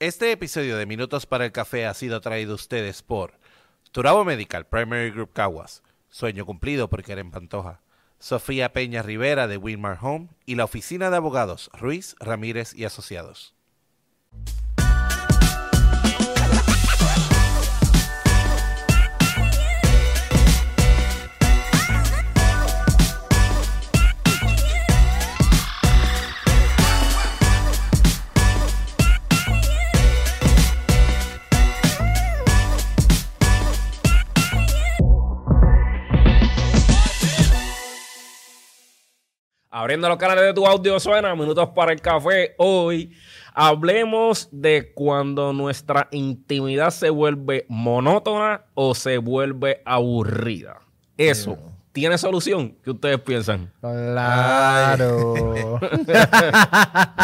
Este episodio de Minutos para el Café ha sido traído a ustedes por Turabo Medical Primary Group Caguas, Sueño Cumplido por Keren Pantoja, Sofía Peña Rivera de Winmar Home. Y la Oficina de Abogados Ruiz, Ramírez y Asociados. Abriendo los canales de tu audio suena, minutos para el café. Hoy hablemos de cuando nuestra intimidad se vuelve monótona o se vuelve aburrida. Eso, ¿tiene solución? ¿Qué ustedes piensan? Claro.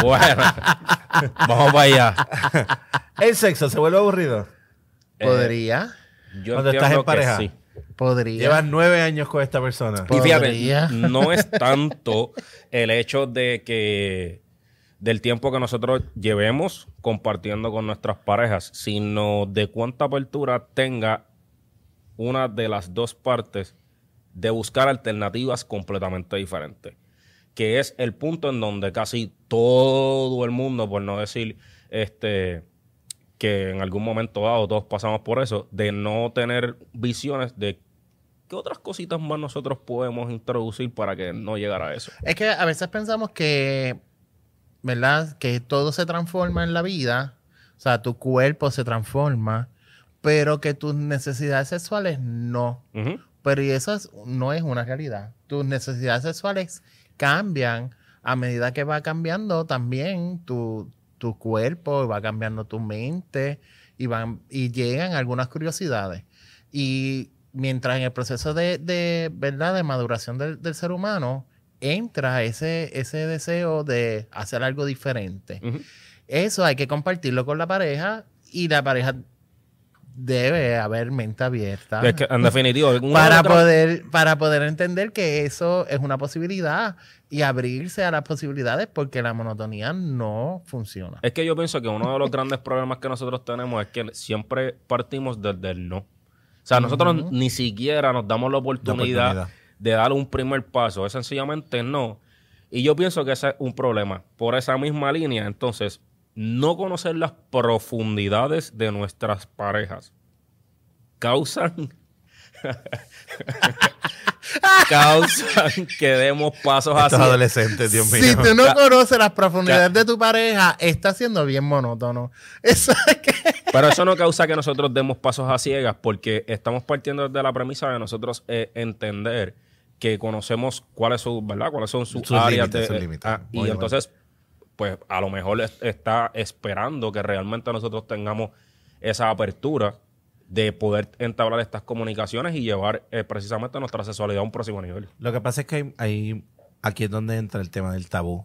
Bueno, vamos para allá. ¿El sexo se vuelve aburrido? Podría. Yo Cuando estás en pareja. que sí. Podría. Llevas nueve años con esta persona. Y fíjate, no es tanto el hecho de que del tiempo que nosotros llevemos compartiendo con nuestras parejas, sino de cuánta apertura tenga una de las dos partes de buscar alternativas completamente diferentes. Que es el punto en donde casi todo el mundo, por no decir este que en algún momento dado todos pasamos por eso, de no tener visiones de qué otras cositas más nosotros podemos introducir para que no llegara a eso. Es que a veces pensamos que, ¿verdad? Que todo se transforma en la vida. O sea, tu cuerpo se transforma, pero que tus necesidades sexuales no. Pero y eso es- no es una realidad. Tus necesidades sexuales cambian a medida que va cambiando también tu, tu cuerpo, va cambiando tu mente y, van, y llegan algunas curiosidades. Y mientras en el proceso de, de, ¿verdad? de maduración del, del ser humano entra ese, ese deseo de hacer algo diferente. Eso hay que compartirlo con la pareja y la pareja debe haber mente abierta Es que, en definitiva, uno de para poder, para poder entender que eso es una posibilidad y abrirse a las posibilidades porque la monotonía no funciona. es que yo pienso que uno de los grandes problemas que nosotros tenemos es que siempre partimos desde el no. O sea, nosotros ni siquiera nos damos la oportunidad, oportunidad. de dar un primer paso. Es sencillamente no. Y yo pienso que ese es un problema. Por esa misma línea, entonces, no conocer las profundidades de nuestras parejas causan causan que demos pasos Estos hacia adolescentes, Dios mío. Si tú no conoces las profundidades de tu pareja, está siendo bien monótono. Eso es que... Pero eso no causa que nosotros demos pasos a ciegas porque estamos partiendo desde la premisa de nosotros eh, entender que conocemos cuáles son, ¿verdad? Cuáles son sus, Sus áreas de- sus límites. ah, y entonces, pues a lo mejor es- está esperando que realmente nosotros tengamos esa apertura de poder entablar estas comunicaciones y llevar eh, precisamente nuestra sexualidad a un próximo nivel. Lo que pasa es que hay, hay- aquí es donde entra el tema del tabú.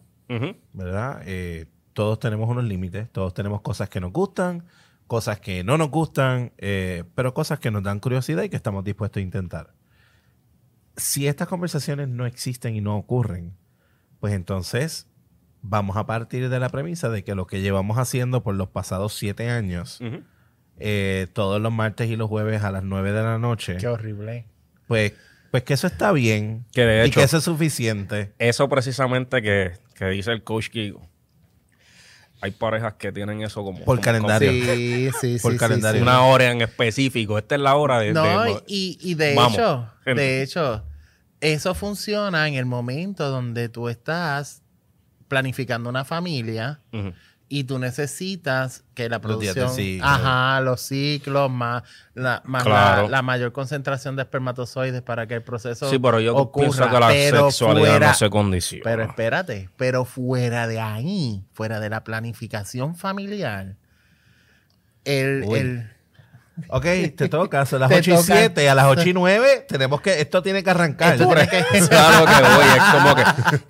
¿verdad? Eh, todos tenemos unos límites, todos tenemos cosas que nos gustan, cosas que no nos gustan, eh, pero cosas que nos dan curiosidad y que estamos dispuestos a intentar. Si estas conversaciones no existen y no ocurren, pues entonces vamos a partir de la premisa de que lo que llevamos haciendo por los pasados siete años, eh, todos los martes y los jueves a las nueve de la noche, Qué horrible. pues, pues que eso está bien Que de y que eso es suficiente. Eso precisamente que, que dice el coach Kigo. Hay parejas que tienen eso como... Por como- calendario. Sí, sí, Por sí, calendario. sí, sí. una hora en específico. Esta es la hora de. No, de- y, y de Vamos, hecho, gente. de hecho, eso funciona en el momento donde tú estás planificando una familia Ujú. Y tú necesitas que la Los días producción, ajá, los ciclos, más, la, más Claro. la, la mayor concentración de espermatozoides para que el proceso Sí, pero yo ocurra. pienso que la pero sexualidad fuera- no se condiciona. Pero espérate, pero fuera de ahí, fuera de la planificación familiar, el, Uy. el- Ok, te toca. Son las Te 8 y toca. 7. A las 8 y 9 tenemos que... Esto tiene que arrancar. Esto tiene que- Claro que voy. Es como que.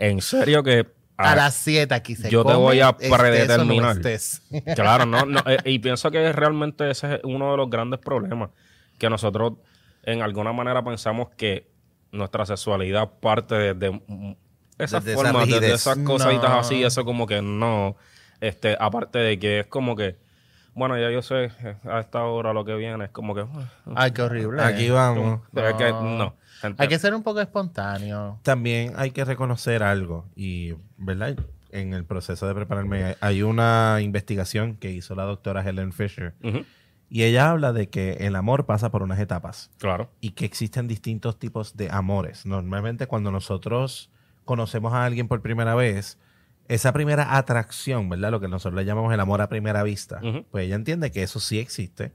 En serio que. A las 7 aquí se yo te voy a no predeterminar. estés. Claro, no, no, eh, y pienso que realmente ese es uno de los grandes problemas. Que nosotros, en alguna manera, pensamos que nuestra sexualidad parte de, de, esas Desde esa formas, de, esas cositas No. así, eso como que no. Este, aparte de que es como que Bueno, ya yo sé, a esta hora lo que viene es como que... ah, Ay, qué horrible. Aquí vamos. pero es que no. Hay que ser un poco espontáneo. También hay que reconocer algo y, ¿verdad? En el proceso de prepararme hay- una investigación que hizo la doctora Helen Fisher y ella habla de que el amor pasa por unas etapas Claro. y que existen distintos tipos de amores. Normalmente cuando nosotros conocemos a alguien por primera vez, esa primera atracción, ¿verdad? Lo que nosotros le llamamos el amor a primera vista, pues ella entiende que eso sí existe,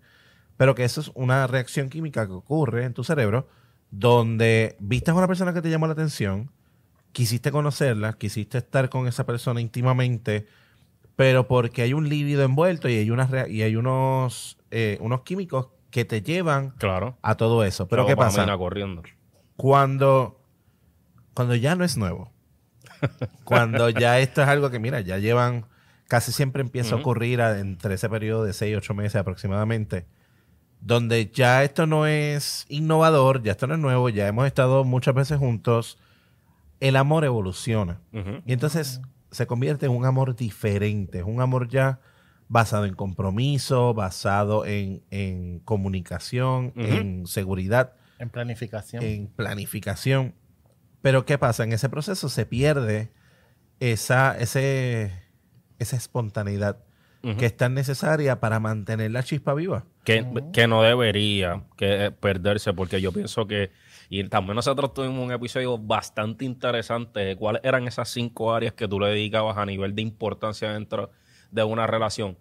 pero que eso es una reacción química que ocurre en tu cerebro donde viste a una persona que te llamó la atención, quisiste conocerla, quisiste estar con esa persona íntimamente, pero porque hay un líbido envuelto y hay, unas y hay unos, eh, unos químicos que te llevan Claro. a todo eso. Pero ¿qué pasa? corriendo. Cuando, cuando ya no es nuevo, cuando ya esto es algo que, mira, ya llevan, casi siempre empieza a Ujú. ocurrir a- entre ese periodo de 6, 8 meses aproximadamente, donde ya esto no es innovador, ya esto no es nuevo, ya hemos estado muchas veces juntos, el amor evoluciona. Ujú. Y entonces se convierte en un amor diferente, es un amor ya basado en compromiso, basado en, en comunicación, Ujú. en seguridad, En planificación. en planificación. Pero ¿qué pasa? En ese proceso se pierde esa, ese, esa espontaneidad que es tan necesaria para mantener la chispa viva. que, que no debería que eh, perderse, porque yo pienso que, y también nosotros tuvimos un episodio bastante interesante de cuáles eran esas cinco áreas que tú le dedicabas a nivel de importancia dentro de una relación.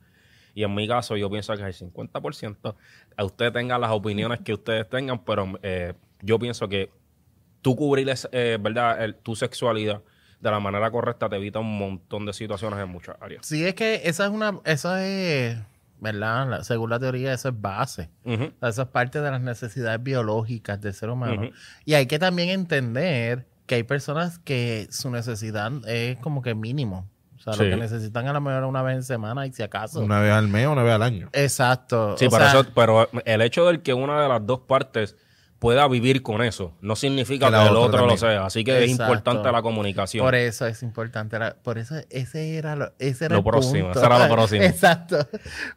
Y en mi caso, yo pienso que el 50%, a usted tenga las opiniones que ustedes tengan, pero eh, yo pienso que tú cubrir, eh, ¿verdad? El- tu sexualidad de la manera correcta te evita un montón de situaciones en muchas áreas. Sí, es que esa es una, eso es, ¿verdad? La- según la teoría, eso es base. O sea, Eso es parte de las necesidades biológicas del ser humano. Y hay que también entender que hay personas que su necesidad es como que mínimo. O sea, Sí. lo que necesitan a lo mejor una vez en semana y si acaso. Una vez al mes, una vez al año. Exacto. Sí, O sea, eso, pero el hecho de que una de las dos partes pueda vivir con eso no significa Que el otro lo sea. Así que es importante la comunicación. Por eso es importante. la- por eso ese era lo, ese era Lo el próximo, punto. ese era lo próximo. Exacto.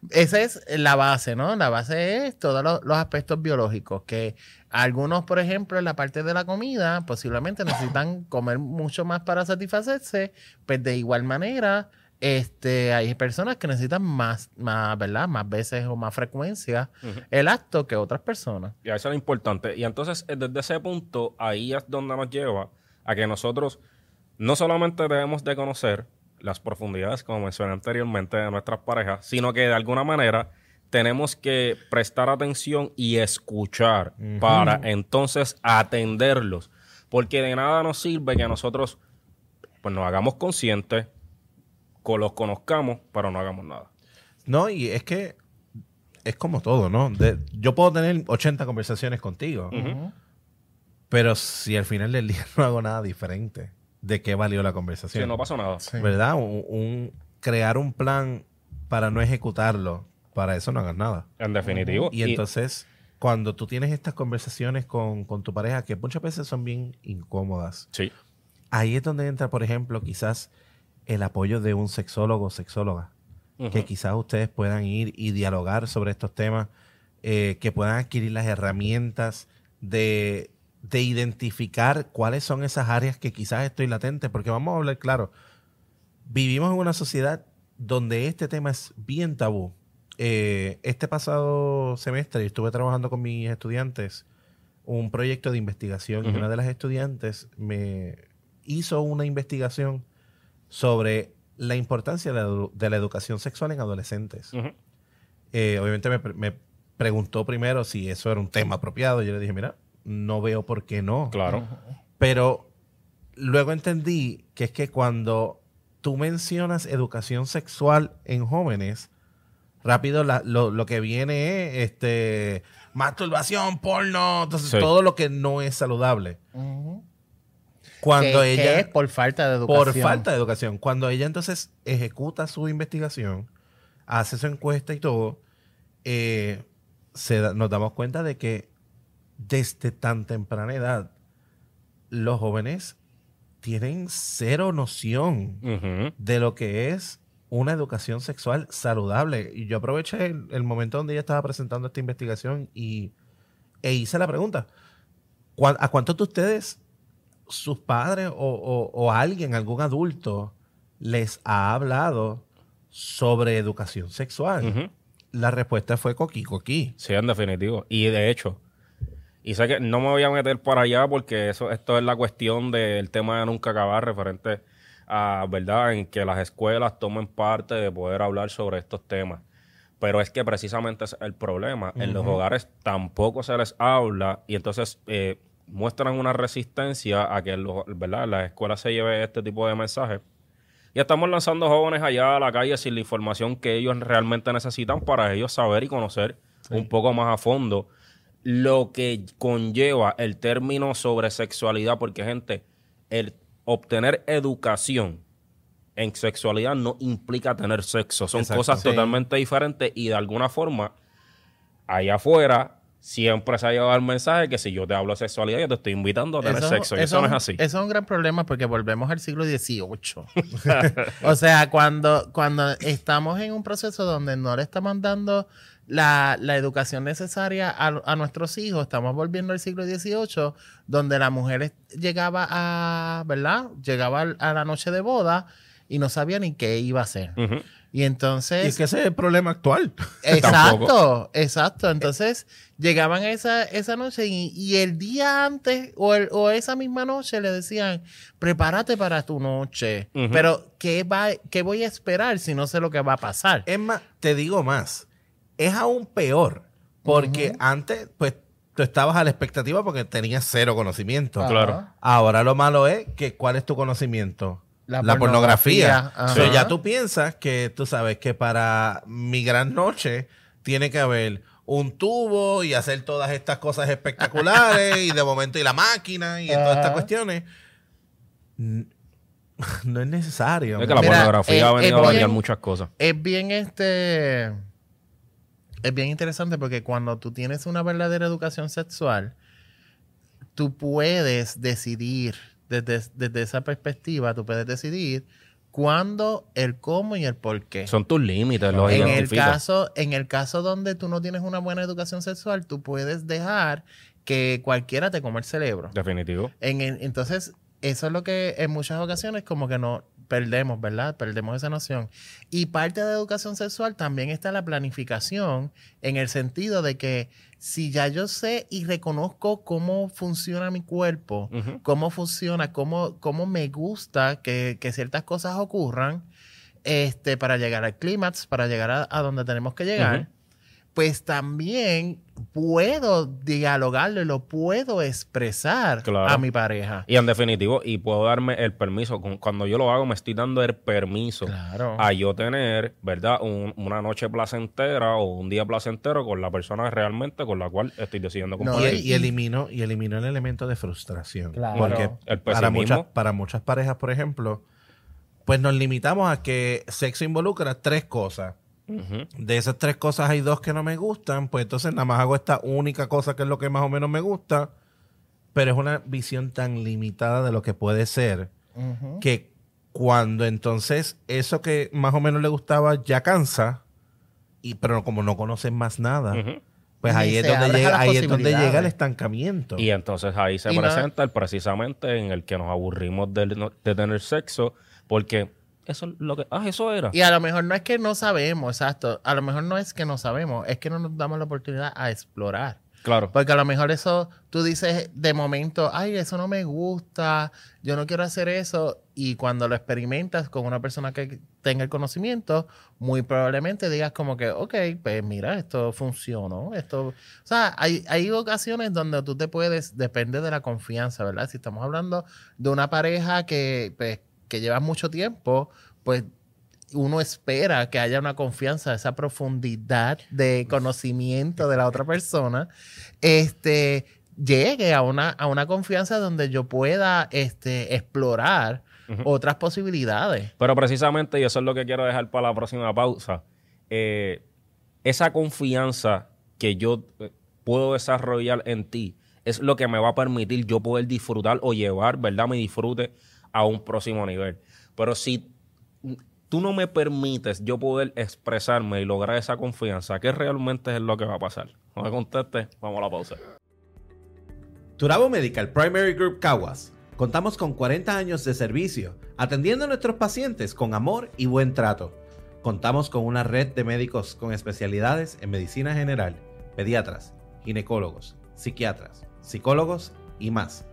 Esa es la base, ¿no? La base es todos los, los aspectos biológicos. Que algunos, por ejemplo, en la parte de la comida, posiblemente necesitan comer mucho más para satisfacerse. Pues de igual manera, este, hay personas que necesitan más, más, ¿verdad? Más veces o más frecuencia el acto que otras personas. Y eso es lo importante. Y entonces, eh, desde ese punto, ahí es donde nos lleva a que nosotros no solamente debemos de conocer las profundidades, como mencioné anteriormente, de nuestras parejas, sino que de alguna manera tenemos que prestar atención y escuchar para entonces atenderlos. Porque de nada nos sirve que nosotros pues nos hagamos conscientes, co- los conozcamos, pero no hagamos nada. No, y es que es como todo, ¿no? De- yo puedo tener 80 conversaciones contigo, Ujú. pero si al final del día no hago nada diferente, ¿de qué valió la conversación? Si no pasó nada. Sí. ¿Verdad? Un, un- crear un plan para no ejecutarlo, para eso no hagas nada. En definitivo. Y entonces, cuando tú tienes estas conversaciones con, con tu pareja, que muchas veces son bien incómodas, sí. ahí es donde entra, por ejemplo, quizás el apoyo de un sexólogo o sexóloga, que quizás ustedes puedan ir y dialogar sobre estos temas, eh, que puedan adquirir las herramientas de, de identificar cuáles son esas áreas que quizás estoy latente, porque vamos a hablar claro, vivimos en una sociedad donde este tema es bien tabú. Eh, este pasado semestre estuve trabajando con mis estudiantes un proyecto de investigación y una de las estudiantes me hizo una investigación sobre la importancia de la, edu- de la educación sexual en adolescentes. Eh, obviamente me, me preguntó primero si eso era un tema apropiado. Yo le dije, mira, no veo por qué no. Claro. Pero luego entendí que es que cuando tú mencionas educación sexual en jóvenes, rápido la- lo, lo que viene es este, masturbación, porno, entonces Sí. todo lo que no es saludable. Ujú. Cuando Que- que ella... es por falta de educación. Por falta de educación. Cuando ella entonces ejecuta su investigación, hace su encuesta y todo, eh, se da- nos damos cuenta de que desde tan temprana edad, los jóvenes tienen cero noción de lo que es una educación sexual saludable. Y yo aproveché el, el momento donde ella estaba presentando esta investigación y, e hice la pregunta. ¿cuán- ¿A cuántos de ustedes, sus padres o, o- o alguien, algún adulto, les ha hablado sobre educación sexual? La respuesta fue coqui, coqui. Sí, en definitivo. Y de hecho, y sé que no me voy a meter para allá porque eso, esto es la cuestión del tema de nunca acabar referente a, ¿verdad?, en que las escuelas tomen parte de poder hablar sobre estos temas. Pero es que precisamente es el problema. En los hogares tampoco se les habla y entonces eh, muestran una resistencia a que los- ¿verdad? la escuela se lleve este tipo de mensajes. Y estamos lanzando jóvenes allá a la calle sin la información que ellos realmente necesitan para ellos saber y conocer un poco más a fondo lo que conlleva el término sobre sexualidad, porque gente, el obtener educación en sexualidad no implica tener sexo, son Exacto. cosas Sí. totalmente diferentes y de alguna forma allá afuera siempre se ha llevado el mensaje que si yo te hablo de sexualidad yo te estoy invitando a tener sexo y eso, no es así. Eso es un gran problema porque volvemos al siglo XVIII. o sea, cuando, cuando estamos en un proceso donde no le estamos dando la, la educación necesaria a, a nuestros hijos, estamos volviendo al siglo XVIII, donde la mujer llegaba a, ¿verdad? Llegaba a la noche de boda y no sabía ni qué iba a hacer. Ujú. Y entonces... Y es que ese es el problema actual. Exacto, exacto. Entonces llegaban esa, esa noche y, y el día antes o, el- o esa misma noche le decían, prepárate para tu noche. Pero ¿qué, va, ¿qué voy a esperar si no sé lo que va a pasar? Es más, te digo más, es aún peor, porque antes, pues, tú estabas a la expectativa porque tenías cero conocimiento. Claro. Ahora lo malo es que, ¿cuál es tu conocimiento? La La, pornografía. pornografía, O sea, ajá. ya tú piensas que, tú sabes, que para mi gran noche tiene que haber un tubo y hacer todas estas cosas espectaculares y de momento y la máquina y todas estas Ajá. cuestiones. No es necesario. Es que la Mira, pornografía ha venido a dañar bien- muchas cosas. Es bien este. Es bien interesante porque cuando tú tienes una verdadera educación sexual, tú puedes decidir, desde, desde esa perspectiva, tú puedes decidir cuándo, el cómo y el por qué. Son tus límites, los en el caso, en el caso donde tú no tienes una buena educación sexual, tú puedes dejar que cualquiera te coma el cerebro. Definitivo. En el- entonces, eso es lo que en muchas ocasiones como que no perdemos, ¿verdad? Perdemos esa noción. Y parte de educación sexual también está la planificación en el sentido de que si ya yo sé y reconozco cómo funciona mi cuerpo, cómo funciona, cómo, cómo me gusta que, que ciertas cosas ocurran, este, para llegar al clímax, para llegar a, a donde tenemos que llegar. Pues también puedo dialogarlo y lo puedo expresar Claro. a mi pareja. Y en definitivo, y puedo darme el permiso. Cuando yo lo hago, me estoy dando el permiso Claro. a yo tener, ¿verdad? Un- una noche placentera o un día placentero con la persona realmente con la cual estoy decidiendo No, Y, compartir. y elimino, y elimino el elemento de frustración. Claro. Porque El para muchas, para muchas parejas, por ejemplo, pues nos limitamos a que sexo involucra tres cosas. De esas tres cosas hay dos que no me gustan, pues entonces nada más hago esta única cosa que es lo que más o menos me gusta, pero es una visión tan limitada de lo que puede ser que cuando entonces eso que más o menos le gustaba ya cansa, y pero como no conocen más nada, pues ahí es, donde llega, ahí es donde llega el estancamiento. Y entonces ahí se Y no- presenta el precisamente en el que nos aburrimos de, de tener sexo, porque eso es lo que. Ah, eso era. Y a lo mejor no es que no sabemos, exacto. A lo mejor no es que no sabemos, es que no nos damos la oportunidad a explorar. Claro. Porque a lo mejor eso, tú dices de momento, ay, eso no me gusta, yo no quiero hacer eso. Y cuando lo experimentas con una persona que tenga el conocimiento, muy probablemente digas como que, ok, pues mira, esto funcionó. Esto... O sea, hay, hay ocasiones donde tú te puedes, depende de la confianza, ¿verdad? Si estamos hablando de una pareja que, pues, que lleva mucho tiempo, pues uno espera que haya una confianza, esa profundidad de conocimiento de la otra persona, este, llegue a una, a una confianza donde yo pueda este, explorar otras posibilidades. Pero precisamente, y eso es lo que quiero dejar para la próxima pausa, eh, esa confianza que yo eh, puedo desarrollar en ti es lo que me va a permitir yo poder disfrutar o llevar, ¿verdad? Mi disfrute a un próximo nivel. Pero si tú no me permites yo poder expresarme y lograr esa confianza, ¿qué realmente es lo que va a pasar? No me conteste, vamos a la pausa. Turabo Medical Primary Group Caguas. Contamos con 40 años de servicio, atendiendo a nuestros pacientes con amor y buen trato. Contamos con una red de médicos con especialidades en medicina general, pediatras, ginecólogos, psiquiatras, psicólogos y más.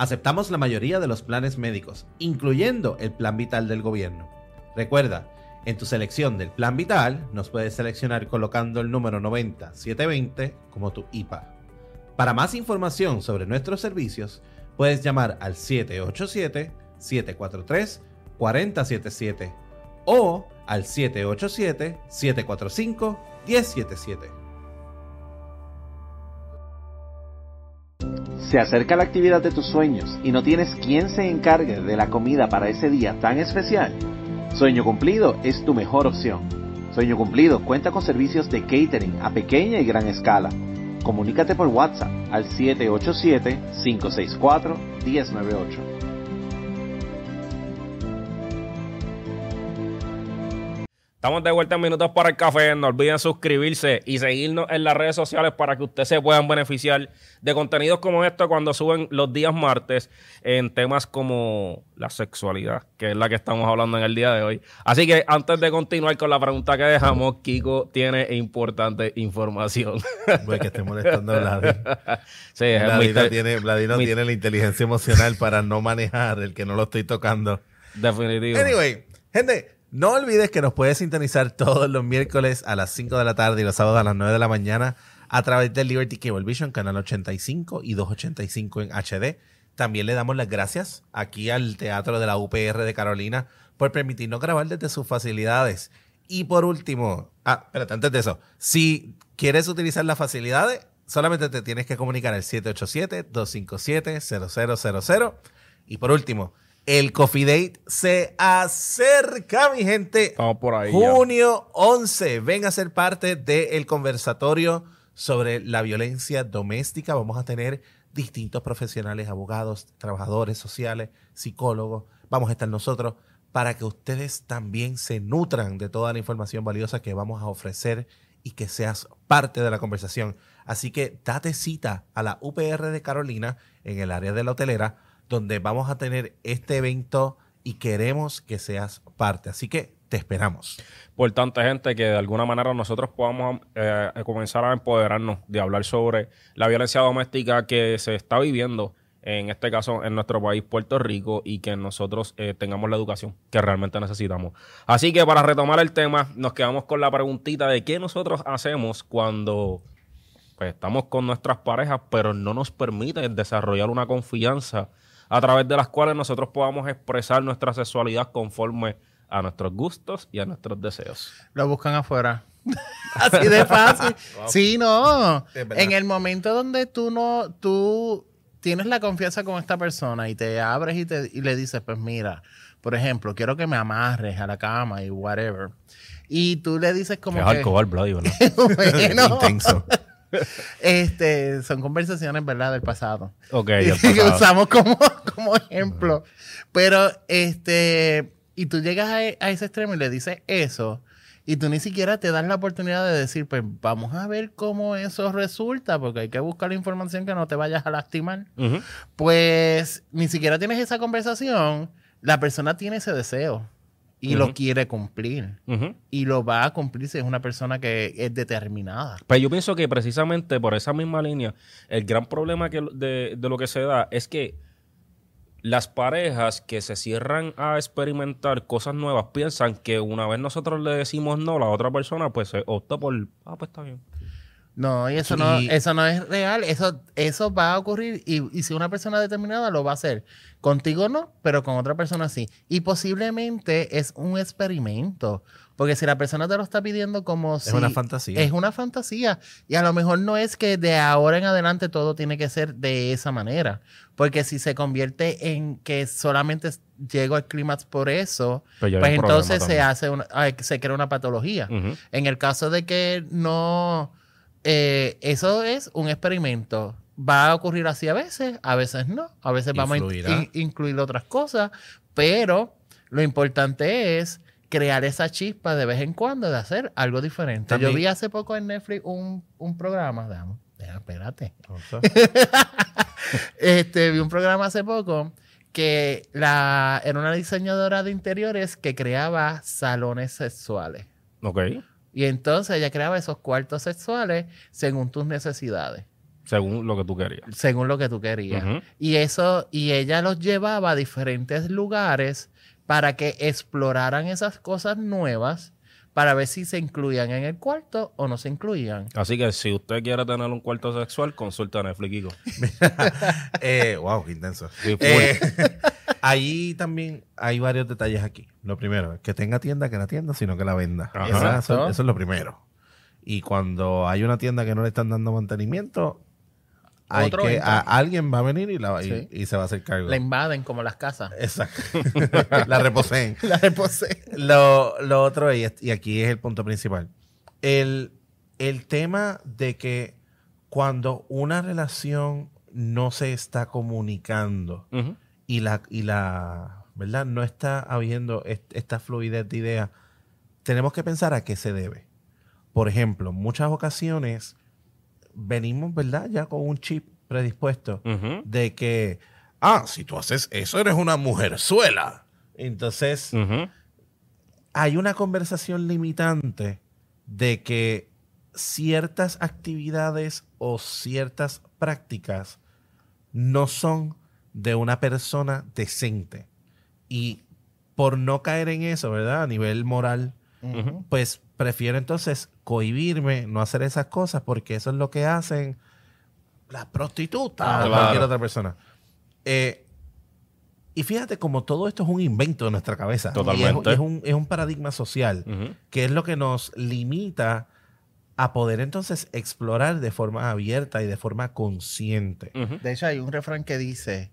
Aceptamos la mayoría de los planes médicos, incluyendo el plan vital del gobierno. Recuerda, en tu selección del plan vital nos puedes seleccionar colocando el número 90720 como tu IPA. Para más información sobre nuestros servicios, puedes llamar al 787-743-4077 o al 787-745-1077. Se acerca la actividad de tus sueños y no tienes quien se encargue de la comida para ese día tan especial. Sueño Cumplido es tu mejor opción. Sueño Cumplido cuenta con servicios de catering a pequeña y gran escala. Comunícate por WhatsApp al 787-564-1098. Estamos de vuelta en Minutos para el Café. No olviden suscribirse y seguirnos en las redes sociales para que ustedes se puedan beneficiar de contenidos como esto cuando suben los días martes en temas como la sexualidad, que es la que estamos hablando en el día de hoy. Así que antes de continuar con la pregunta que dejamos, Kiko tiene importante información. Voy que esté molestando a Vladi. sí, es Vladi muy no, tiene, Vladi no mi- tiene la inteligencia emocional para no manejar el que no lo estoy tocando. definitivo. Anyway, gente, no olvides que nos puedes sintonizar todos los miércoles a las 5 de la tarde y los sábados a las 9 de la mañana a través del Liberty Cable Vision, canal 85 y 285 en HD. También le damos las gracias aquí al Teatro de la UPR de Carolina por permitirnos grabar desde sus facilidades. Y por último, ah, espérate, antes de eso, si quieres utilizar las facilidades, solamente te tienes que comunicar al 787-257-0000. Y por último, el Coffee Date se acerca, mi gente. Estamos por ahí. ya. Junio 11, ven a ser parte del conversatorio sobre la violencia doméstica. Vamos a tener distintos profesionales, abogados, trabajadores sociales, psicólogos. Vamos a estar nosotros para que ustedes también se nutran de toda la información valiosa que vamos a ofrecer y que seas parte de la conversación. Así que date cita a la UPR de Carolina en el área de la hotelera, donde vamos a tener este evento y queremos que seas parte. Así que te esperamos. Importante, gente, que de alguna manera nosotros podamos eh, comenzar a empoderarnos de hablar sobre la violencia doméstica que se está viviendo, en este caso en nuestro país, Puerto Rico, y que nosotros eh, tengamos la educación que realmente necesitamos. Así que para retomar el tema, nos quedamos con la preguntita de qué nosotros hacemos cuando pues, estamos con nuestras parejas, pero no nos permite desarrollar una confianza a través de las cuales nosotros podamos expresar nuestra sexualidad conforme a nuestros gustos y a nuestros deseos. Lo buscan afuera. Así de fácil. Sí, no. En el momento donde tú no, tú tienes la confianza con esta persona y te abres y, te, y le dices, pues mira, por ejemplo, quiero que me amarres a la cama y whatever. Y tú le dices como que... es alcohol, bloody, ¿verdad? bueno, Intenso. Este, son conversaciones, ¿verdad? Del pasado. ok, que usamos como, como ejemplo. Pero, este, y tú llegas a, a ese extremo y le dices eso, y tú ni siquiera te das la oportunidad de decir, pues vamos a ver cómo eso resulta, porque hay que buscar la información que no te vayas a lastimar. Pues ni siquiera tienes esa conversación, la persona tiene ese deseo y lo quiere cumplir. Y lo va a cumplir si es una persona que es determinada. Pues yo pienso que precisamente por esa misma línea, el gran problema que, de, de lo que se da es que las parejas que se cierran a experimentar cosas nuevas piensan que una vez nosotros le decimos no, la otra persona pues se opta por, ah, pues está bien. No, y eso, Y- no, eso no es real. Eso, eso va a ocurrir y, y si una persona determinada lo va a hacer. Contigo no, pero con otra persona sí. Y posiblemente es un experimento. Porque si la persona te lo está pidiendo como si... una fantasía. Es una fantasía. Y a lo mejor no es que de ahora en adelante todo tiene que ser de esa manera. Porque si se convierte en que solamente llego al clímax por eso, Pues pues entonces se hace una, se crea una patología. En el caso de que no, eh, eso es un experimento. Va a ocurrir así a veces, a veces no, a veces vamos a in- incluir otras cosas, pero lo importante es crear esa chispa de vez en cuando de hacer algo diferente. También- Yo vi hace poco en Netflix un, un programa, déjame, déjame, espérate. Este, vi un programa hace poco que la, era una diseñadora de interiores que creaba salones sexuales. Ok. Y entonces ella creaba esos cuartos sexuales según tus necesidades, Según lo que tú querías. según lo que tú querías. Y eso, y ella los llevaba a diferentes lugares para que exploraran esas cosas nuevas para ver si se incluían en el cuarto o no se incluían. Así que si usted quiere tener un cuarto sexual, consulta a Netflix. Eh, wow, qué intenso. Sí. Eh, ahí también hay varios detalles aquí. Lo primero, que tenga tienda, que la tienda, sino que la venda. Eso es lo primero. Y cuando hay una tienda que no le están dando mantenimiento, hay Otro que, a- alguien va a venir y, la- y- Sí. y se va a hacer cargo. La invaden como las casas. Exacto. la reposeen. La reposeen. Lo, lo otro, y, y aquí es el punto principal, el, el tema de que cuando una relación no se está comunicando y la, y la ¿verdad? No está habiendo est- esta fluidez de ideas, tenemos que pensar a qué se debe. Por ejemplo, muchas ocasiones venimos, ¿verdad? Ya con un chip predispuesto de que, ah, si tú haces eso, eres una mujerzuela. Entonces, hay una conversación limitante de que ciertas actividades o ciertas prácticas no son de una persona decente. Y por no caer en eso, ¿verdad? A nivel moral, pues prefiero entonces cohibirme, no hacer esas cosas, porque eso es lo que hacen las prostitutas Ah, o claro. cualquier otra persona. Eh, y fíjate como todo esto es un invento de nuestra cabeza. Totalmente. Y es, es un, es un paradigma social, que es lo que nos limita a poder entonces explorar de forma abierta y de forma consciente. De hecho, hay un refrán que dice: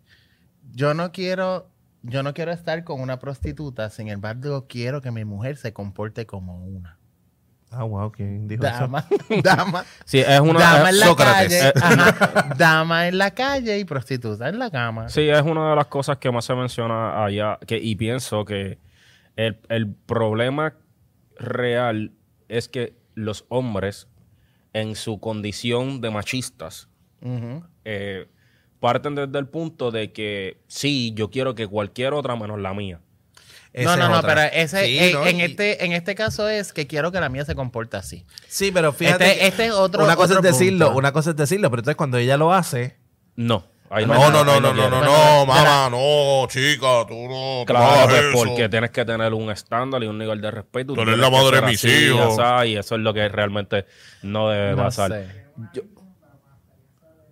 Yo no quiero, yo no quiero estar con una prostituta, sin embargo, quiero que mi mujer se comporte como una. Ah, wow, ¿quién dijo eso? Dama, dama, Sí, es una. dama en la Sócrates. calle, ajá, dama en la calle y prostituta en la cama. Sí, es una de las cosas que más se menciona allá. Que, y pienso que el, el problema real es que los hombres, en su condición de machistas, eh, parten desde el punto de que sí, yo quiero que cualquier otra menos la mía. No, no, es no, pero ese, Sí, en, ¿no? en Y- este, en este caso es que quiero que la mía se comporte así. Sí, pero fíjate. Este, este es otro. una cosa es decirlo, punto. una cosa es decirlo, pero entonces cuando ella lo hace, No. ahí No, no, no, no, no, no, Bueno, no, mamá, no, chica, tú no. no Claro, pues eso. porque tienes que tener un estándar y un nivel de respeto. Tú eres la madre de mis así, hijos. Y eso es lo que realmente no debe No pasar. sé.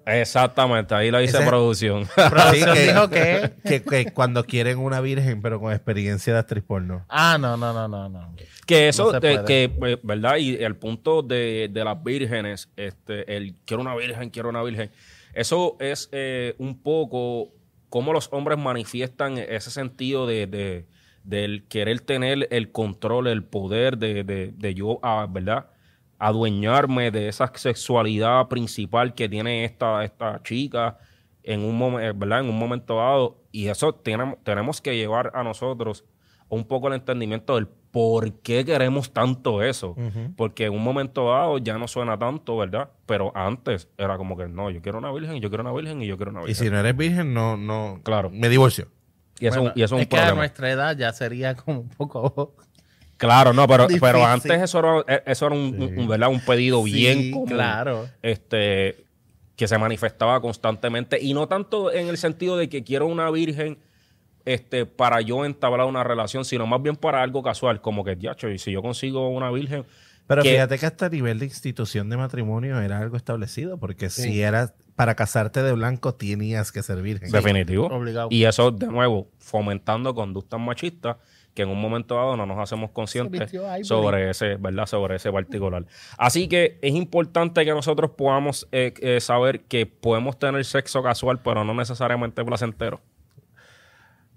Exactamente, ahí lo dice Ese- producción. Producción que- dijo que. que, que cuando quieren una virgen, pero con experiencia de actriz porno. Ah, no, no, no, no, no. que eso, No se de- puede. que, eh, ¿verdad? Y el punto de, de las vírgenes, este, el quiero una virgen, quiero una virgen, eso es eh, un poco cómo los hombres manifiestan ese sentido de, de- del querer tener el control, el poder de, de- de yo, ah, ¿verdad? Adueñarme de esa sexualidad principal que tiene esta, esta chica en un, momen- ¿verdad? en un momento dado. Y eso tenemos, tenemos que llevar a nosotros un poco el entendimiento del por qué queremos tanto eso. Porque en un momento dado ya no suena tanto, ¿verdad? Pero antes era como que no, yo quiero una virgen, y yo quiero una virgen, y yo quiero una Y virgen. si no eres virgen, no, no. Claro. Me divorcio. Y eso, Bueno, y eso es un que a nuestra edad ya sería como un poco. Claro, no, pero, Difícil. pero antes eso era, eh, eso era un, un- un, ¿verdad? un pedido bien común. claro. Este, que se manifestaba constantemente. Y no tanto en el sentido de que quiero una virgen este, para yo entablar una relación, sino más bien para algo casual, como que, ya, y si yo consigo una virgen. Pero que- fíjate que hasta a nivel de institución de matrimonio era algo establecido, porque si eras para casarte de blanco tenías que ser virgen. Definitivo. obligado. Y eso, de nuevo, fomentando conductas machistas que en un momento dado no nos hacemos conscientes sobre ese, ¿verdad? Sobre ese particular. Así que es importante que nosotros podamos eh, eh, saber que podemos tener sexo casual, pero no necesariamente placentero.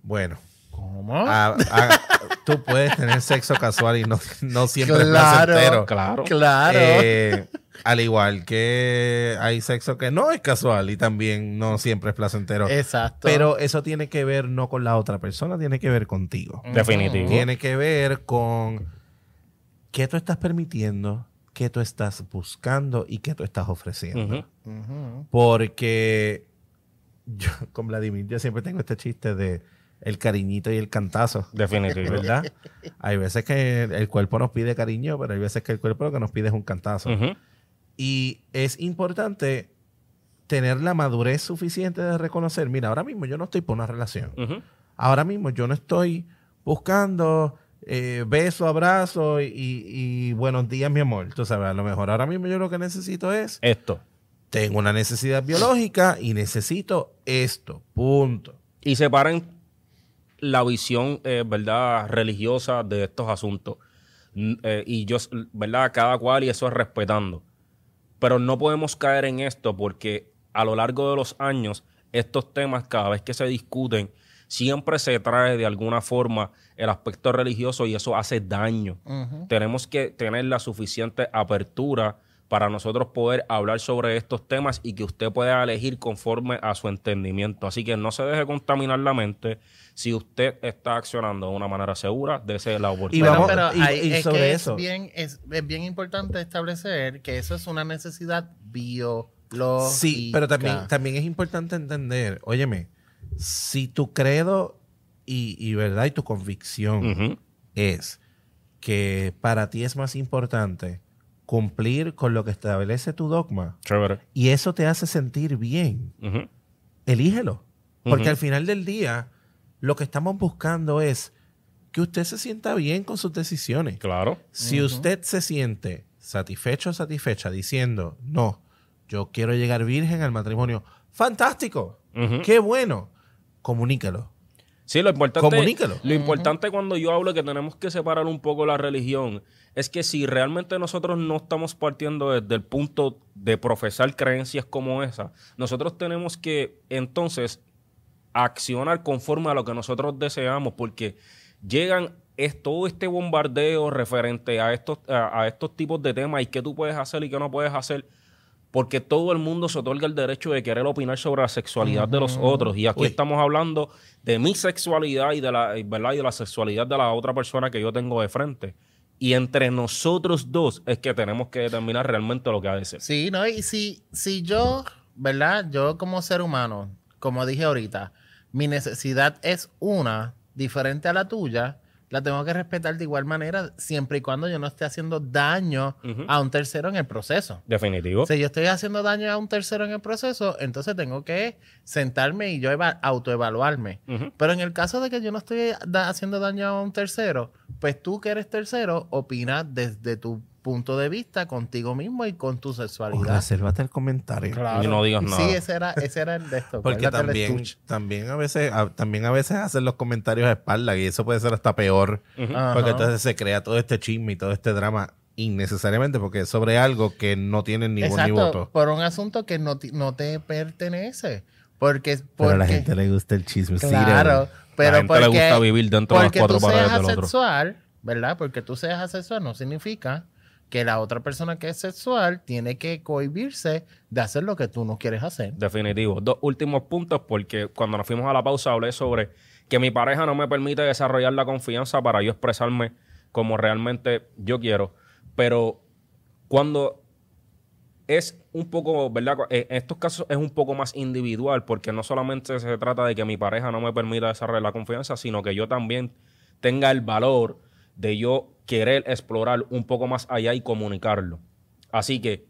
Bueno, ¿Cómo? a- a- tú puedes tener sexo casual y no, no siempre Claro. es placentero. Claro. claro. Eh, Al igual que hay sexo que no es casual y también no siempre es placentero. Exacto. Pero eso tiene que ver no con la otra persona, tiene que ver contigo. Definitivo. Tiene que ver con qué tú estás permitiendo, qué tú estás buscando y qué tú estás ofreciendo. Porque yo con Vladimir yo siempre tengo este chiste de el cariñito y el cantazo. Definitivo. ¿Verdad? hay veces que el cuerpo nos pide cariño, pero hay veces que el cuerpo lo que nos pide es un cantazo. Y es importante tener la madurez suficiente de reconocer, mira, ahora mismo yo no estoy por una relación. Ahora mismo yo no estoy buscando eh, beso, abrazo y, y buenos días, mi amor. Tú sabes, a lo mejor ahora mismo yo lo que necesito es, Esto. tengo una necesidad biológica y necesito esto. Punto. y separen la visión, eh, ¿verdad?, religiosa de estos asuntos. Eh, y yo, ¿verdad?, cada cual y eso es respetando. Pero no podemos caer en esto porque a lo largo de los años, estos temas, cada vez que se discuten, siempre se trae de alguna forma el aspecto religioso y eso hace daño. Tenemos que tener la suficiente apertura para nosotros poder hablar sobre estos temas y que usted pueda elegir conforme a su entendimiento. Así que no se deje contaminar la mente. Si usted está accionando de una manera segura, dése la Y oportunidad. Bueno, vamos- pero y- y es sobre que eso. Es, bien, es, es bien importante establecer que eso es una necesidad biológica. Sí, pero también, también es importante entender, óyeme, si tu credo y, y verdad y tu convicción es que para ti es más importante cumplir con lo que establece tu dogma Chévere. y eso te hace sentir bien, elígelo. Porque al final del día, lo que estamos buscando es que usted se sienta bien con sus decisiones. Claro. Si usted se siente satisfecho o satisfecha diciendo, no, yo quiero llegar virgen al matrimonio, fantástico, qué bueno, comunícalo. Sí, lo importante, Comunícalo. lo importante cuando yo hablo que tenemos que separar un poco la religión es que si realmente nosotros no estamos partiendo desde el punto de profesar creencias como esa, nosotros tenemos que entonces accionar conforme a lo que nosotros deseamos porque llegan es todo este bombardeo referente a estos, a, a estos tipos de temas y qué tú puedes hacer y qué no puedes hacer porque todo el mundo se otorga el derecho de querer opinar sobre la sexualidad de los otros. Y aquí Uy. estamos hablando de mi sexualidad y de la, ¿verdad? y de la sexualidad de la otra persona que yo tengo de frente. Y entre nosotros dos es que tenemos que determinar realmente lo que ha de ser. Sí, ¿no? Y si, si yo, ¿verdad? Yo como ser humano, como dije ahorita, mi necesidad es una diferente a la tuya, la tengo que respetar de igual manera siempre y cuando yo no esté haciendo daño a un tercero en el proceso. Definitivo. Si yo estoy haciendo daño a un tercero en el proceso, entonces tengo que sentarme y yo eva- autoevaluarme. Pero en el caso de que yo no estoy da- haciendo daño a un tercero, pues tú que eres tercero, opina desde tu punto de vista contigo mismo y con tu sexualidad. resérvate el comentario. Y no digas nada. Sí, ese era, ese era el de esto. Porque también, también a veces, a- también a veces hacen los comentarios a espalda y eso puede ser hasta peor. Porque entonces se crea todo este chisme y todo este drama innecesariamente porque es sobre algo que no tiene ni voz ni voto. por un asunto que no, no te pertenece. Porque, Pero a la porque- gente le gusta el chisme. Claro, pero la gente le porque, gusta vivir dentro de las porque cuatro tú paredes seas del otro. asexual, ¿verdad? Porque tú seas asexual no significa que la otra persona que es sexual tiene que cohibirse de hacer lo que tú no quieres hacer. Definitivo. Dos últimos puntos, porque cuando nos fuimos a la pausa hablé sobre que mi pareja no me permite desarrollar la confianza para yo expresarme como realmente yo quiero. Pero cuando es un poco, ¿verdad? Eh, En estos casos es un poco más individual, porque no solamente se trata de que mi pareja no me permita desarrollar la confianza, sino que yo también tenga el valor de yo querer explorar un poco más allá y comunicarlo. Así que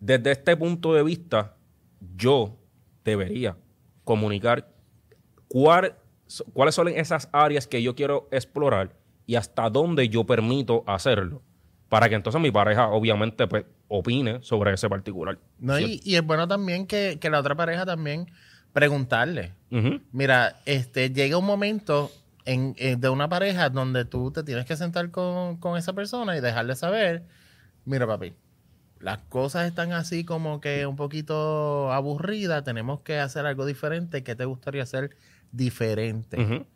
desde este punto de vista, yo debería comunicar cuál- cuáles son esas áreas que yo quiero explorar y hasta dónde yo permito hacerlo. Para que entonces mi pareja, obviamente, pues, opine sobre ese particular. ¿no? Y, y es bueno también que, que la otra pareja también preguntarle. Mira, este, llega un momento en, en- de una pareja donde tú te tienes que sentar con, con esa persona y dejarle saber, mira papi, las cosas están así como que un poquito aburridas, tenemos que hacer algo diferente, ¿qué te gustaría hacer diferente?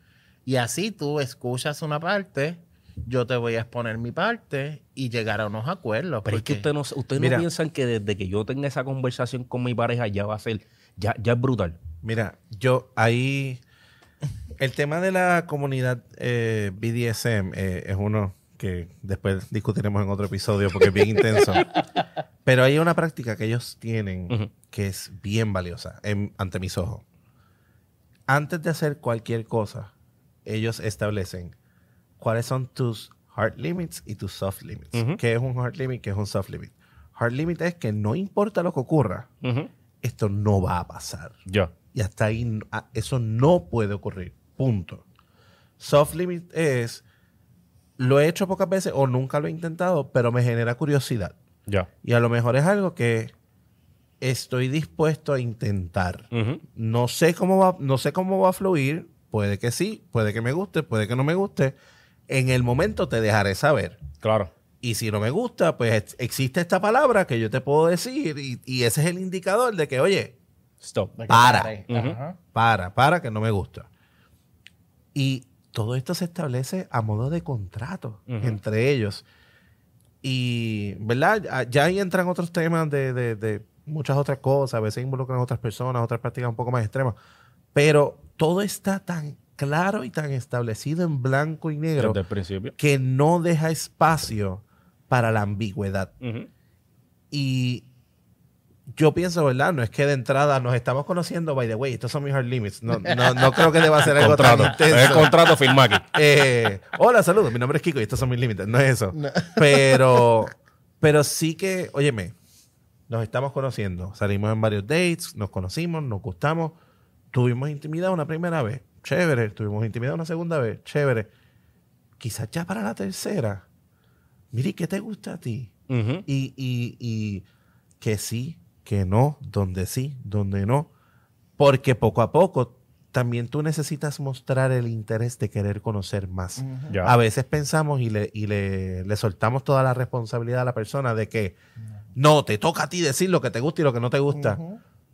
Y así tú escuchas una parte yo te voy a exponer mi parte y llegar a unos acuerdos. Pero es que usted no, ustedes Mira. no piensan que desde que yo tenga esa conversación con mi pareja ya va a ser, ya, ya es brutal. Mira, yo ahí. El tema de la comunidad eh, BDSM eh, es uno que después discutiremos en otro episodio porque es bien intenso. Pero hay una práctica que ellos tienen que es bien valiosa en- ante mis ojos. Antes de hacer cualquier cosa, ellos establecen cuáles son tus hard limits y tus soft limits. ¿Qué es un hard limit? ¿Qué es un soft limit? Hard limit es que no importa lo que ocurra, esto no va a pasar. Ya. Y hasta ahí eso no puede ocurrir. Punto. Soft limit es, lo he hecho pocas veces o nunca lo he intentado, pero me genera curiosidad. Ya. Y a lo mejor es algo que estoy dispuesto a intentar. No sé cómo va, no sé cómo va a fluir. Puede que sí, puede que me guste, puede que no me guste. En el momento te dejaré saber. Claro. Y si no me gusta, pues ex- existe esta palabra que yo te puedo decir y, y ese es el indicador de que, oye, Stop. para. para, para, que no me gusta. Y todo esto se establece a modo de contrato entre ellos. Y, ¿verdad? Ya- ahí entran otros temas de, de- de muchas otras cosas. A veces involucran a otras personas, otras prácticas un poco más extremas. Pero todo está tan claro y tan establecido en blanco y negro Desde el principio. que no deja espacio para la ambigüedad. Y yo pienso, ¿verdad? No es que de entrada nos estamos conociendo, by the way, estos son mis hard limits. No, no, no creo que deba ser algo tan Contrato. Es el contrato firma aquí. Eh, hola, saludos, mi nombre es Kiko y estos son mis límites. No es eso. Pero, pero sí que, óyeme, nos estamos conociendo. Salimos en varios dates, nos conocimos, nos gustamos. Tuvimos intimidad una primera vez. Chévere. Tuvimos intimidad una segunda vez. Chévere. Quizás ya para la tercera. Mire, ¿qué te gusta a ti? Y, y, y que sí, que no, donde sí, donde no. Porque poco a poco también tú necesitas mostrar el interés de querer conocer más. Ya. A veces pensamos y, le, y le, le soltamos toda la responsabilidad a la persona de que no, te toca a ti decir lo que te gusta y lo que no te gusta.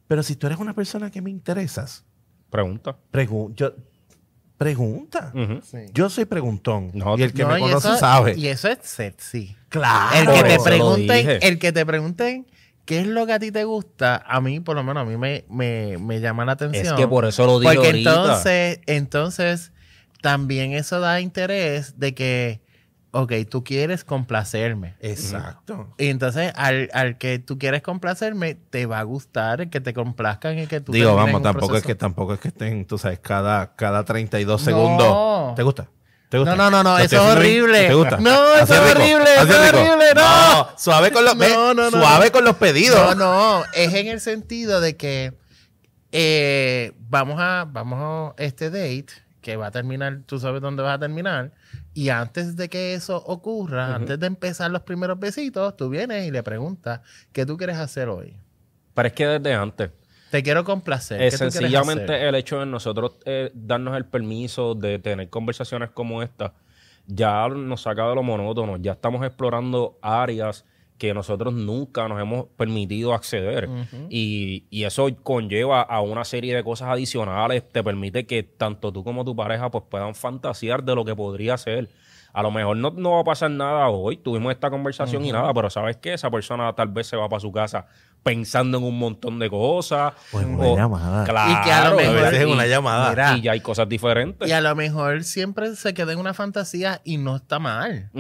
Pero si tú eres una persona que me interesas, Pregunta. pregu- yo- pregunta. Sí. Yo soy preguntón. No, y el que No, me conoce eso- sabe. Y eso es sexy. Claro. El que te pregunten, el que te pregunten qué es lo que a ti te gusta, a mí, por lo menos, a mí me, me, me llama la atención. Es que por eso lo digo Porque ahorita. entonces, entonces, también eso da interés de que, ok, tú quieres complacerme. Exacto. Y entonces, al, al que tú quieres complacerme, te va a gustar el que te complazcan y que tú Digo, vamos, tampoco es que tampoco es que estén, tú sabes, cada, cada 32 No. segundos. ¿Te gusta? ¿Te gusta? No, no, no, no, ¿Lo eso es horrible. ¿Te gusta? No, eso es horrible, eso es horrible, no. suave con los, No, suave con los pedidos. No, no, es en el sentido de que eh, vamos a vamos a este date que va a terminar, tú sabes dónde vas a terminar, y antes de que eso ocurra, antes de empezar los primeros besitos, tú vienes y le preguntas, ¿qué tú quieres hacer hoy? Pero es que desde antes. Te quiero complacer. Es ¿qué tú quieres sencillamente el hecho de nosotros eh, darnos el permiso de tener conversaciones como esta, ya nos saca de lo monótono, ya estamos explorando áreas que nosotros nunca nos hemos permitido acceder. y, y eso conlleva a una serie de cosas adicionales, te permite que tanto tú como tu pareja pues puedan fantasear de lo que podría ser. A lo mejor no, no va a pasar nada hoy, tuvimos esta conversación y nada, pero ¿sabes qué? Esa persona tal vez se va para su casa pensando en un montón de cosas. Pues una O- llamada. Claro. Y que a lo mejor- A veces es y- una llamada. Mira. Y ya hay cosas diferentes. Y a lo mejor siempre se queda en una fantasía y no está mal.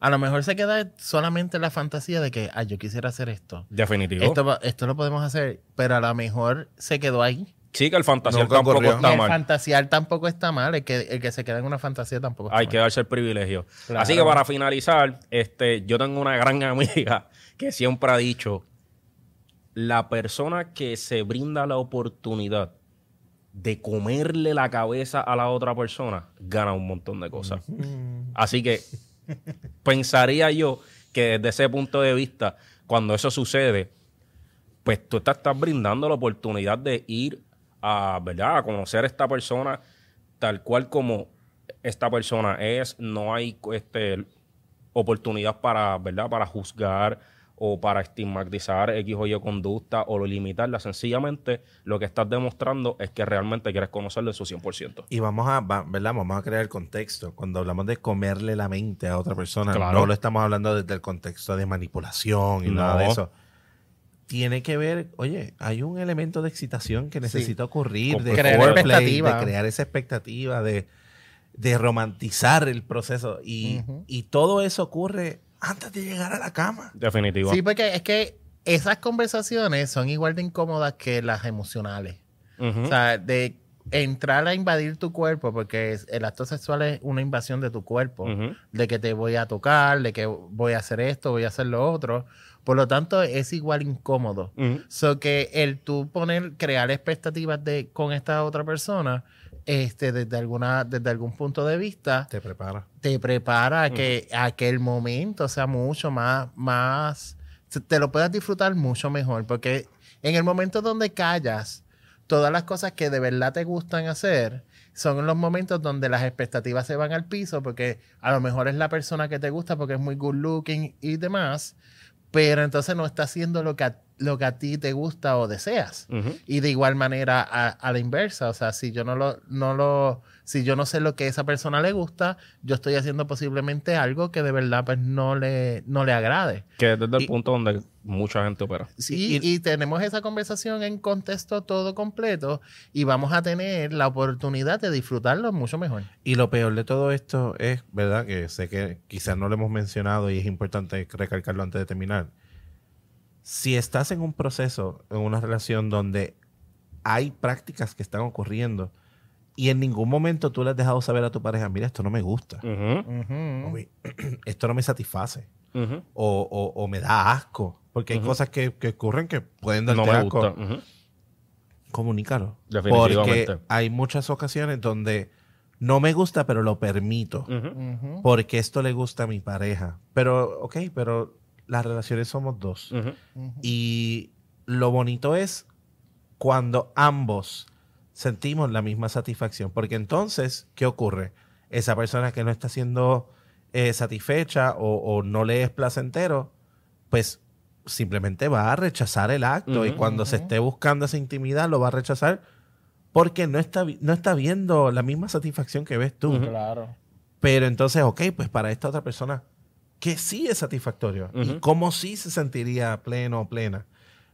A lo mejor se queda solamente en la fantasía de que, ah, yo quisiera hacer esto. Definitivo. Esto, esto lo podemos hacer, pero a lo mejor se quedó ahí. Sí, que el fantasía Nunca tampoco ocurrió. Está el mal. fantasear tampoco está mal. El que, el que se queda en una fantasía tampoco está Hay mal. que darse el privilegio. Claro. Así que para finalizar, este, yo tengo una gran amiga que siempre ha dicho, la persona que se brinda la oportunidad de comerle la cabeza a la otra persona, gana un montón de cosas. Así que pensaría yo que desde ese punto de vista, cuando eso sucede, pues tú estás brindando la oportunidad de ir a, ¿verdad? a conocer a esta persona tal cual como esta persona es. No hay este, oportunidad para, ¿verdad? para juzgar o para estigmatizar X o Y conducta o limitarla. Sencillamente lo que estás demostrando es que realmente quieres conocerlo en su 100%. Y vamos a, ¿verdad? Vamos a crear el contexto. Cuando hablamos de comerle la mente a otra persona, Claro. no lo estamos hablando desde el contexto de manipulación y nada de eso. Tiene que ver, oye, hay un elemento de excitación que necesita ocurrir, de Crear de crear esa expectativa, de, de romantizar el proceso. Y, y todo eso ocurre antes de llegar a la cama. Definitivo. Sí, porque es que esas conversaciones son igual de incómodas que las emocionales. O sea, de entrar a invadir tu cuerpo, porque el acto sexual es una invasión de tu cuerpo, de que te voy a tocar, de que voy a hacer esto, voy a hacer lo otro. Por lo tanto, es igual incómodo. Ujú. So que el tú poner, crear expectativas de, con esta otra persona, este, desde alguna, desde algún punto de vista, Te prepara. te prepara a que, a que el momento sea mucho más, más, te lo puedas disfrutar mucho mejor, porque en el momento donde callas, todas las cosas que de verdad te gustan hacer, son los momentos donde las expectativas se van al piso, porque a lo mejor es la persona que te gusta porque es muy good looking y demás, pero entonces no está haciendo lo que lo que a ti te gusta o deseas. Ujú. Y de igual manera a, a la inversa, o sea, si yo no lo, no lo, si yo no sé lo que a esa persona le gusta, yo estoy haciendo posiblemente algo que de verdad pues no le, no le agrade. Que es desde el Y- punto donde mucha gente opera. Sí, y, tenemos esa conversación en contexto todo completo y vamos a tener la oportunidad de disfrutarlo mucho mejor. Y lo peor de todo esto es, ¿verdad? Que sé que quizás no lo hemos mencionado y es importante recalcarlo antes de terminar. Si estás en un proceso, en una relación donde hay prácticas que están ocurriendo y en ningún momento tú le has dejado saber a tu pareja, mira, esto no me gusta, Ujú. Ujú. o, "Mi- esto no me satisface, o, o- o me da asco, porque hay cosas que, que ocurren que pueden darte No me asco. gusta. Comunícalo. Definitivamente. Porque hay muchas ocasiones donde no me gusta, pero lo permito. Porque esto le gusta a mi pareja. Pero, ok, pero las relaciones somos dos. Y lo bonito es cuando ambos sentimos la misma satisfacción. Porque entonces, ¿qué ocurre? Esa persona que no está siendo eh, satisfecha o, o no le es placentero, pues simplemente va a rechazar el acto. Y cuando se esté buscando esa intimidad, lo va a rechazar porque no está, no está viendo la misma satisfacción que ves tú. Claro. Pero entonces, ok, pues para esta otra persona, que sí es satisfactorio y cómo sí se sentiría pleno o plena,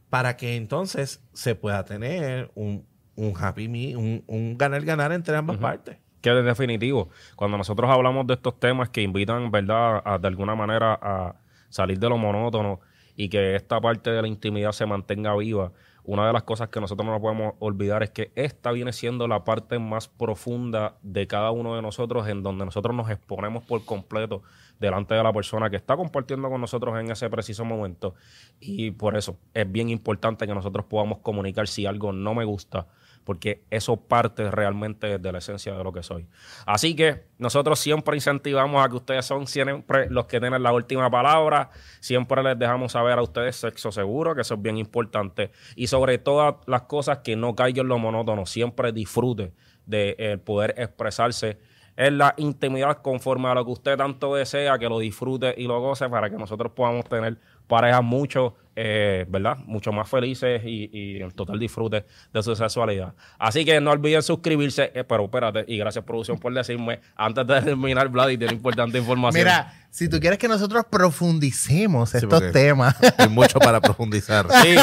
para que entonces se pueda tener un, un happy me, un, un ganar-ganar entre ambas partes. Que en definitivo, cuando nosotros hablamos de estos temas que invitan, ¿verdad?, a, de alguna manera a salir de lo monótono y que esta parte de la intimidad se mantenga viva, una de las cosas que nosotros no podemos olvidar es que esta viene siendo la parte más profunda de cada uno de nosotros, en donde nosotros nos exponemos por completo delante de la persona que está compartiendo con nosotros en ese preciso momento. Y por eso es bien importante que nosotros podamos comunicar si algo no me gusta, porque eso parte realmente de la esencia de lo que soy. Así que nosotros siempre incentivamos a que ustedes son siempre los que tienen la última palabra, siempre les dejamos saber a ustedes sexo seguro, que eso es bien importante, y sobre todas las cosas que no caigan en lo monótono, siempre disfrute de eh, poder expresarse en la intimidad conforme a lo que usted tanto desea, que lo disfrute y lo goce para que nosotros podamos tener parejas mucho, eh, ¿verdad? Mucho más felices y, y en total disfrute de su sexualidad. Así que no olviden suscribirse, eh, pero espérate, y gracias producción por decirme, antes de terminar, Vlad, tiene importante información. Mira, si tú quieres que nosotros profundicemos Sí, estos temas, Hay mucho para profundizar. Sí,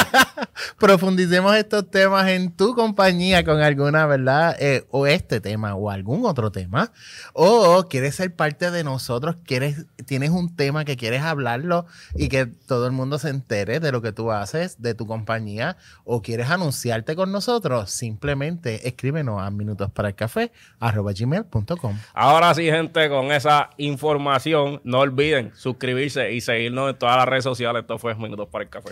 profundicemos estos temas en tu compañía con alguna, ¿verdad? Eh, o este tema o algún otro tema. O quieres ser parte de nosotros, quieres, tienes un tema que quieres hablarlo y que todo el mundo se entere de lo que tú haces, de tu compañía, o quieres anunciarte con nosotros, simplemente escríbenos a minutosparaelcafé.com. ahora sí, gente, con esa información, no olviden suscribirse y seguirnos en todas las redes sociales. Esto fue Minutos para el Café.